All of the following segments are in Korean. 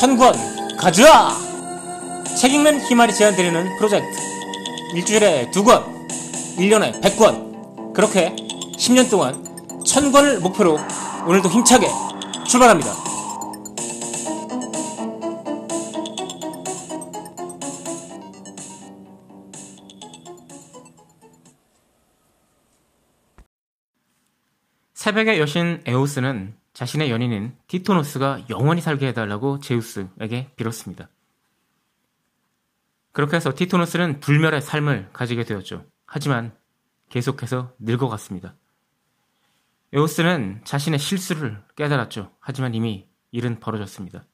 천권 가져와! 책 읽는 희말이 제안드리는 프로젝트. 일주일에 두 권, 1년에 100권. 그렇게 10년 동안 천권을 목표로 오늘도 힘차게 출발합니다. 새벽의 여신 에오스는 자신의 연인인 티토노스가 영원히 살게 해달라고 제우스에게 빌었습니다. 그렇게 해서 티토노스는 불멸의 삶을 가지게 되었죠. 하지만 계속해서 늙어갔습니다. 에오스는 자신의 실수를 깨달았죠. 하지만 이미 일은 벌어졌습니다.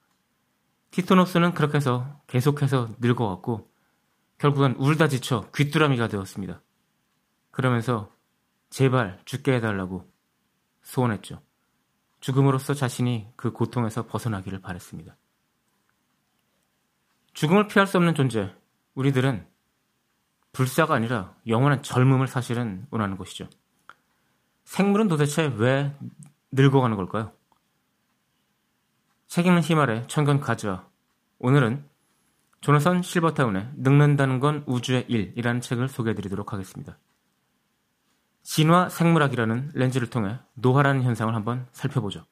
티토노스는 그렇게 해서 계속해서 늙어갔고 결국은 울다 지쳐 귀뚜라미가 되었습니다. 그러면서 제발 죽게 해달라고 소원했죠. 죽음으로써 자신이 그 고통에서 벗어나기를 바랬습니다. 죽음을 피할 수 없는 존재, 우리들은 불사가 아니라 영원한 젊음을 사실은 원하는 것이죠. 생물은 도대체 왜 늙어가는 걸까요? 책 읽는 희말의 천견 가즈아. 오늘은 조나선 실버타운의 늙는다는 건 우주의 일이라는 책을 소개해드리도록 하겠습니다. 진화 생물학이라는 렌즈를 통해 노화라는 현상을 한번 살펴보죠.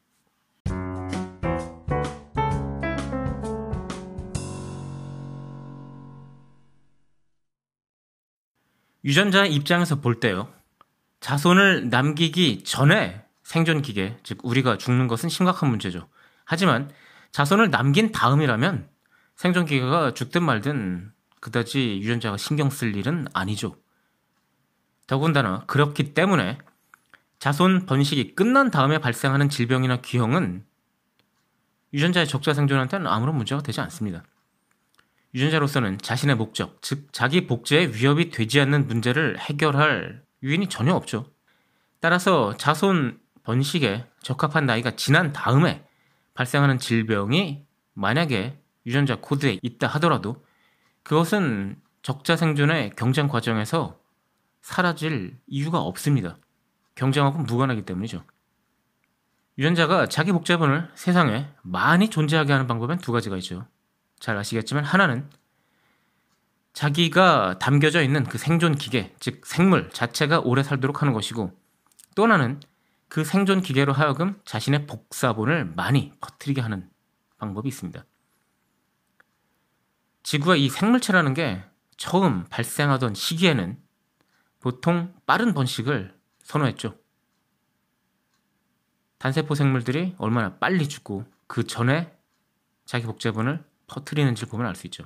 유전자의 입장에서 볼 때요. 자손을 남기기 전에 생존 기계, 즉 우리가 죽는 것은 심각한 문제죠. 하지만 자손을 남긴 다음이라면 생존 기계가 죽든 말든 그다지 유전자가 신경 쓸 일은 아니죠. 더군다나 그렇기 때문에 자손 번식이 끝난 다음에 발생하는 질병이나 기형은 유전자의 적자 생존한테는 아무런 문제가 되지 않습니다. 유전자로서는 자신의 목적, 즉 자기 복제에 위협이 되지 않는 문제를 해결할 유인이 전혀 없죠. 따라서 자손 번식에 적합한 나이가 지난 다음에 발생하는 질병이 만약에 유전자 코드에 있다 하더라도 그것은 적자 생존의 경쟁 과정에서 사라질 이유가 없습니다. 경쟁하고 무관하기 때문이죠. 유전자가 자기 복제본을 세상에 많이 존재하게 하는 방법은 두 가지가 있죠. 잘 아시겠지만 하나는 자기가 담겨져 있는 그 생존 기계, 즉 생물 자체가 오래 살도록 하는 것이고 또 하나는 그 생존 기계로 하여금 자신의 복사본을 많이 퍼뜨리게 하는 방법이 있습니다. 지구가 이 생물체라는 게 처음 발생하던 시기에는 보통 빠른 번식을 선호했죠. 단세포 생물들이 얼마나 빨리 죽고 그 전에 자기 복제본을 퍼뜨리는지 보면 알 수 있죠.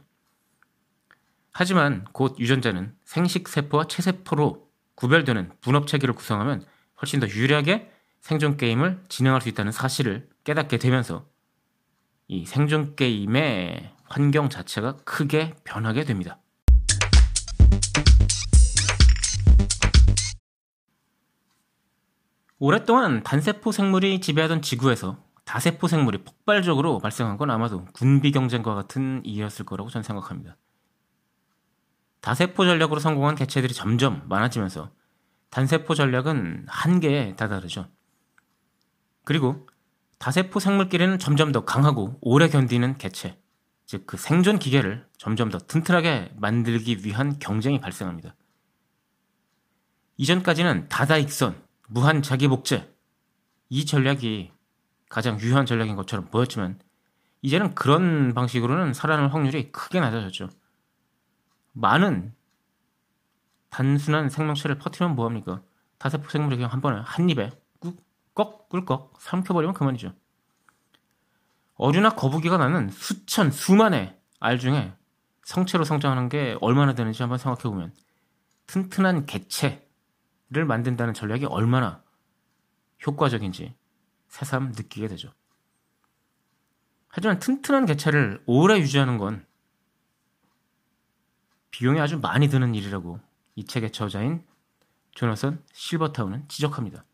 하지만 곧 유전자는 생식세포와 체세포로 구별되는 분업 체계를 구성하면 훨씬 더 유리하게 생존 게임을 진행할 수 있다는 사실을 깨닫게 되면서 이 생존 게임의 환경 자체가 크게 변하게 됩니다. 오랫동안 단세포 생물이 지배하던 지구에서 다세포 생물이 폭발적으로 발생한 건 아마도 군비 경쟁과 같은 이유였을 거라고 저는 생각합니다. 다세포 전략으로 성공한 개체들이 점점 많아지면서 단세포 전략은 한계에 다다르죠. 그리고 다세포 생물끼리는 점점 더 강하고 오래 견디는 개체, 즉 그 생존 기계를 점점 더 튼튼하게 만들기 위한 경쟁이 발생합니다. 이전까지는 다다익선, 무한 자기 복제 이 전략이 가장 유효한 전략인 것처럼 보였지만 이제는 그런 방식으로는 살아날 확률이 크게 낮아졌죠. 많은 단순한 생명체를 퍼뜨리면 뭐합니까? 다세포 생물이 그냥 한 번에 한 입에 꿀꺽 꿀꺽 삼켜버리면 그만이죠. 어류나 거북이가 나는 수천 수만의 알 중에 성체로 성장하는 게 얼마나 되는지 한번 생각해보면 튼튼한 개체 를 만든다는 전략이 얼마나 효과적인지 새삼 느끼게 되죠. 하지만 튼튼한 개체를 오래 유지하는 건 비용이 아주 많이 드는 일이라고 이 책의 저자인 조나선 실버타운은 지적합니다.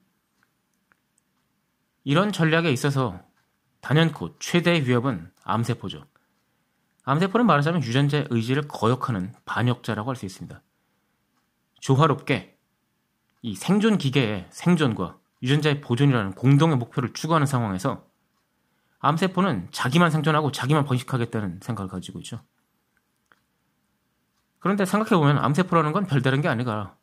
이런 전략에 있어서 단연코 최대의 위협은 암세포죠. 암세포는 말하자면 유전자의 의지를 거역하는 반역자라고 할 수 있습니다. 조화롭게 이 생존 기계의 생존과 유전자의 보존이라는 공동의 목표를 추구하는 상황에서 암세포는 자기만 생존하고 자기만 번식하겠다는 생각을 가지고 있죠. 그런데 생각해보면 암세포라는 건 별다른 게 아니라,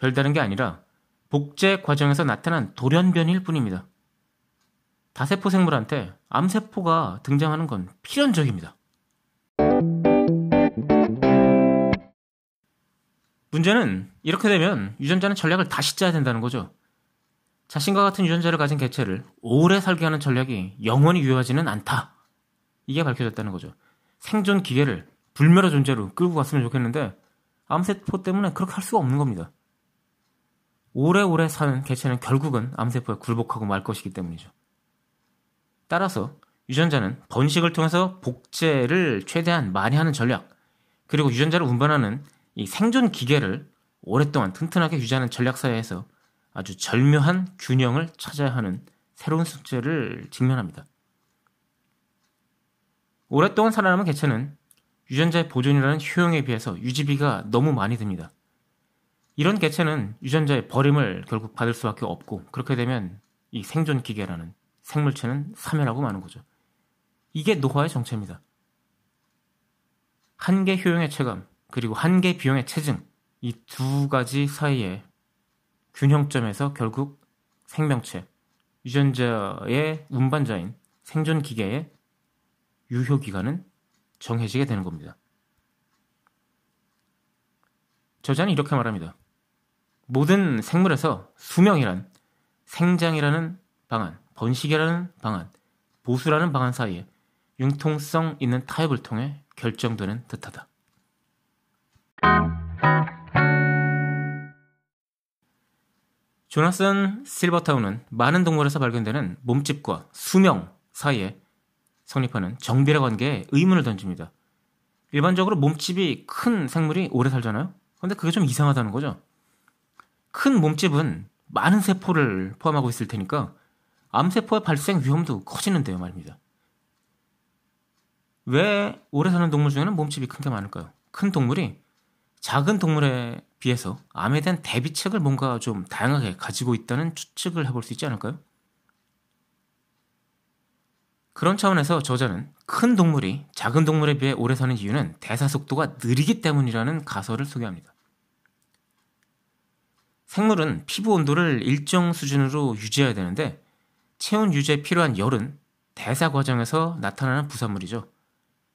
별다른 게 아니라 복제 과정에서 나타난 돌연변일 뿐입니다. 다세포 생물한테 암세포가 등장하는 건 필연적입니다. 문제는 이렇게 되면 유전자는 전략을 다시 짜야 된다는 거죠. 자신과 같은 유전자를 가진 개체를 오래 살게 하는 전략이 영원히 유효하지는 않다. 이게 밝혀졌다는 거죠. 생존 기계를 불멸의 존재로 끌고 갔으면 좋겠는데 암세포 때문에 그렇게 할 수가 없는 겁니다. 오래오래 사는 개체는 결국은 암세포에 굴복하고 말 것이기 때문이죠. 따라서 유전자는 번식을 통해서 복제를 최대한 많이 하는 전략, 그리고 유전자를 운반하는 이 생존 기계를 오랫동안 튼튼하게 유지하는 전략사회에서 아주 절묘한 균형을 찾아야 하는 새로운 숙제를 직면합니다. 오랫동안 살아남은 개체는 유전자의 보존이라는 효용에 비해서 유지비가 너무 많이 듭니다. 이런 개체는 유전자의 버림을 결국 받을 수밖에 없고 그렇게 되면 이 생존 기계라는 생물체는 사멸하고 마는 거죠. 이게 노화의 정체입니다. 한계 효용의 체감 그리고 한계 비용의 체증 이 두 가지 사이에 균형점에서 결국 생명체, 유전자의 운반자인 생존 기계의 유효 기간은 정해지게 되는 겁니다. 저자는 이렇게 말합니다. 모든 생물에서 수명이란 생장이라는 방안, 번식이라는 방안, 보수라는 방안 사이에 융통성 있는 타협을 통해 결정되는 듯하다. 조나선 실버타운은 많은 동물에서 발견되는 몸집과 수명 사이에 성립하는 정비례 관계에 의문을 던집니다. 일반적으로 몸집이 큰 생물이 오래 살잖아요? 근데 그게 좀 이상하다는 거죠. 큰 몸집은 많은 세포를 포함하고 있을 테니까 암세포의 발생 위험도 커지는데요, 말입니다. 왜 오래 사는 동물 중에는 몸집이 큰 게 많을까요? 큰 동물이 작은 동물에 비해서 암에 대한 대비책을 뭔가 좀 다양하게 가지고 있다는 추측을 해볼 수 있지 않을까요? 그런 차원에서 저자는 큰 동물이 작은 동물에 비해 오래 사는 이유는 대사 속도가 느리기 때문이라는 가설을 소개합니다. 생물은 피부 온도를 일정 수준으로 유지해야 되는데 체온 유지에 필요한 열은 대사 과정에서 나타나는 부산물이죠.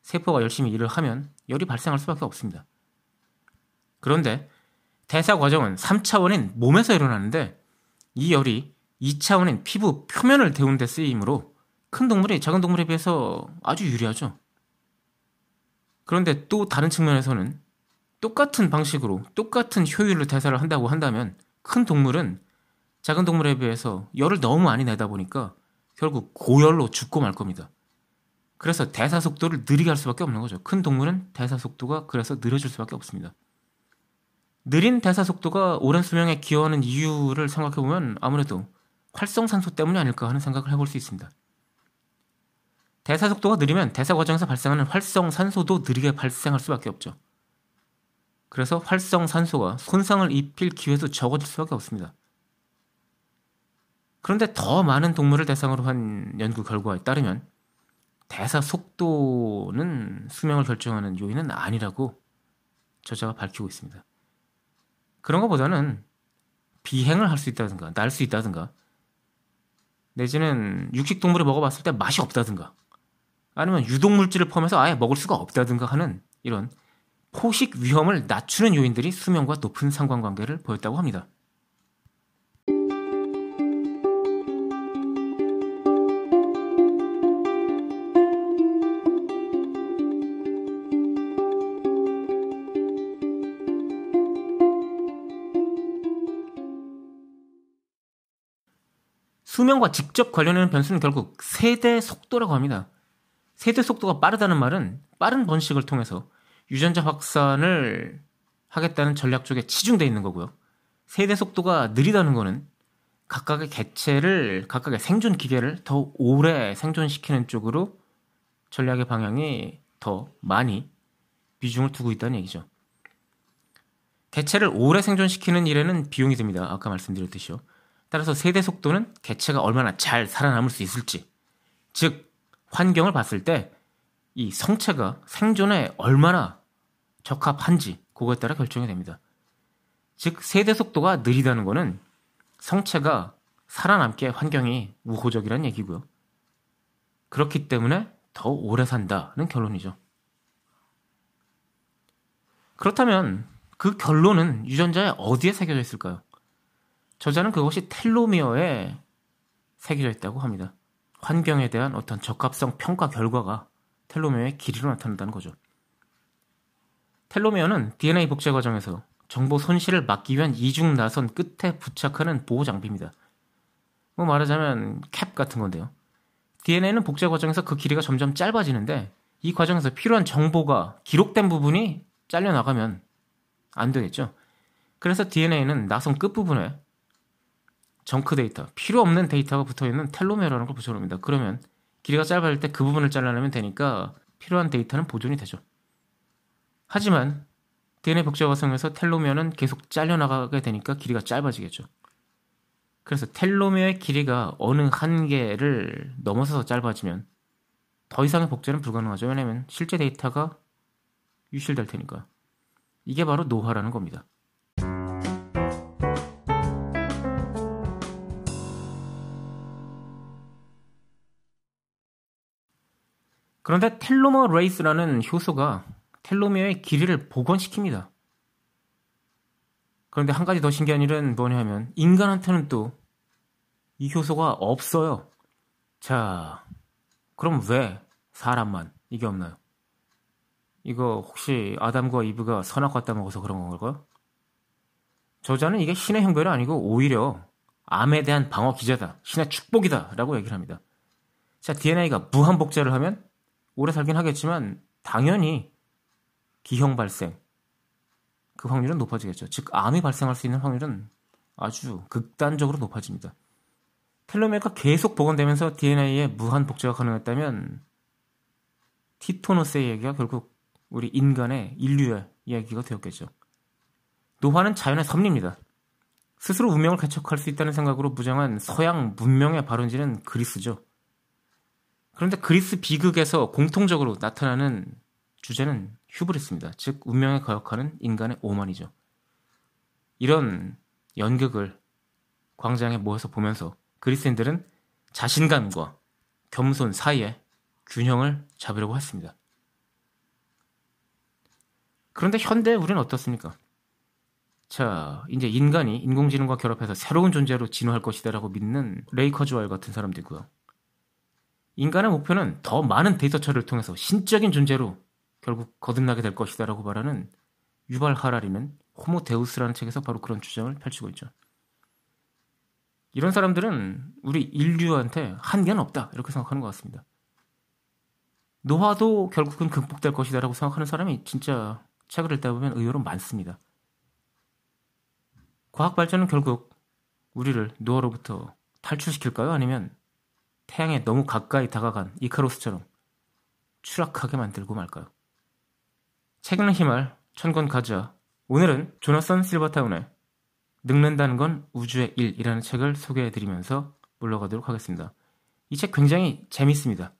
세포가 열심히 일을 하면 열이 발생할 수밖에 없습니다. 그런데 대사 과정은 3차원인 몸에서 일어나는데 이 열이 2차원인 피부 표면을 데운 데 쓰이므로 큰 동물이 작은 동물에 비해서 아주 유리하죠. 그런데 또 다른 측면에서는 똑같은 방식으로 똑같은 효율로 대사를 한다고 한다면 큰 동물은 작은 동물에 비해서 열을 너무 많이 내다 보니까 결국 고열로 죽고 말 겁니다. 그래서 대사 속도를 느리게 할 수밖에 없는 거죠. 큰 동물은 대사 속도가 그래서 느려질 수밖에 없습니다. 느린 대사 속도가 오랜 수명에 기여하는 이유를 생각해 보면 아무래도 활성산소 때문이 아닐까 하는 생각을 해볼 수 있습니다. 대사 속도가 느리면 대사 과정에서 발생하는 활성산소도 느리게 발생할 수밖에 없죠. 그래서 활성산소가 손상을 입힐 기회도 적어질 수밖에 없습니다. 그런데 더 많은 동물을 대상으로 한 연구 결과에 따르면 대사 속도는 수명을 결정하는 요인은 아니라고 저자가 밝히고 있습니다. 그런 것보다는 비행을 할 수 있다든가 날 수 있다든가 내지는 육식 동물을 먹어봤을 때 맛이 없다든가 아니면 유독물질을 포함해서 아예 먹을 수가 없다든가 하는 이런 포식 위험을 낮추는 요인들이 수명과 높은 상관관계를 보였다고 합니다. 수명과 직접 관련되는 변수는 결국 세대 속도라고 합니다. 세대 속도가 빠르다는 말은 빠른 번식을 통해서 유전자 확산을 하겠다는 전략 쪽에 치중되어 있는 거고요. 세대 속도가 느리다는 거는 각각의 개체를 각각의 생존 기계를 더 오래 생존시키는 쪽으로 전략의 방향이 더 많이 비중을 두고 있다는 얘기죠. 개체를 오래 생존시키는 일에는 비용이 듭니다. 아까 말씀드렸듯이요. 따라서 세대 속도는 개체가 얼마나 잘 살아남을 수 있을지, 즉 환경을 봤을 때 이 성체가 생존에 얼마나 적합한지 그거에 따라 결정이 됩니다. 즉 세대 속도가 느리다는 거는 성체가 살아남게 환경이 우호적이라는 얘기고요. 그렇기 때문에 더 오래 산다는 결론이죠. 그렇다면 그 결론은 유전자에 어디에 새겨져 있을까요? 저자는 그것이 텔로미어에 새겨져 있다고 합니다. 환경에 대한 어떤 적합성 평가 결과가 텔로미어의 길이로 나타난다는 거죠. 텔로미어는 DNA 복제 과정에서 정보 손실을 막기 위한 이중 나선 끝에 부착하는 보호 장비입니다. 뭐 말하자면 캡 같은 건데요. DNA는 복제 과정에서 그 길이가 점점 짧아지는데 이 과정에서 필요한 정보가 기록된 부분이 잘려 나가면 안 되겠죠. 그래서 DNA는 나선 끝부분에 정크 데이터, 필요 없는 데이터가 붙어 있는 텔로메어라는 걸 붙여놓습니다. 그러면 길이가 짧아질 때 그 부분을 잘라내면 되니까 필요한 데이터는 보존이 되죠. 하지만 DNA 복제 과정에서 텔로메어는 계속 잘려나가게 되니까 길이가 짧아지겠죠. 그래서 텔로메어의 길이가 어느 한계를 넘어서서 짧아지면 더 이상의 복제는 불가능하죠. 왜냐하면 실제 데이터가 유실될 테니까. 이게 바로 노화라는 겁니다. 그런데 텔로머 레이스라는 효소가 텔로미어의 길이를 복원시킵니다. 그런데 한 가지 더 신기한 일은 뭐냐 하면 인간한테는 또 이 효소가 없어요. 자, 그럼 왜 사람만 이게 없나요? 이거 혹시 아담과 이브가 선악 갖다 먹어서 그런 건가요? 저자는 이게 신의 형별이 아니고 오히려 암에 대한 방어 기제다, 신의 축복이다라고 얘기를 합니다. 자, DNA가 무한 복제를 하면 오래 살긴 하겠지만 당연히 기형 발생 그 확률은 높아지겠죠. 즉 암이 발생할 수 있는 확률은 아주 극단적으로 높아집니다. 텔로메어가 계속 복원되면서 DNA에 무한 복제가 가능했다면 티토노스의 얘기가 결국 우리 인간의 인류의 이야기가 되었겠죠. 노화는 자연의 섭리입니다. 스스로 운명을 개척할 수 있다는 생각으로 무장한 서양 문명의 발원지는 그리스죠. 그런데 그리스 비극에서 공통적으로 나타나는 주제는 휴브리스입니다. 즉 운명에 거역하는 인간의 오만이죠. 이런 연극을 광장에 모여서 보면서 그리스인들은 자신감과 겸손 사이에 균형을 잡으려고 했습니다. 그런데 현대 우리는 어떻습니까? 자, 이제 인간이 인공지능과 결합해서 새로운 존재로 진화할 것이다라고 믿는 레이 커즈와일 같은 사람도 있고요. 인간의 목표는 더 많은 데이터 처리를 통해서 신적인 존재로 결국 거듭나게 될 것이다라고 말하는 유발 하라리는 호모 데우스라는 책에서 바로 그런 주장을 펼치고 있죠. 이런 사람들은 우리 인류한테 한계는 없다 이렇게 생각하는 것 같습니다. 노화도 결국은 극복될 것이다라고 생각하는 사람이 진짜 책을 읽다 보면 의외로 많습니다. 과학 발전은 결국 우리를 노화로부터 탈출시킬까요? 아니면 태양에 너무 가까이 다가간 이카로스처럼 추락하게 만들고 말까요? 책 읽는 힘을 천권 가자. 오늘은 조나선 실버타운의 늙는다는 건 우주의 일이라는 책을 소개해드리면서 물러가도록 하겠습니다. 이 책 굉장히 재밌습니다.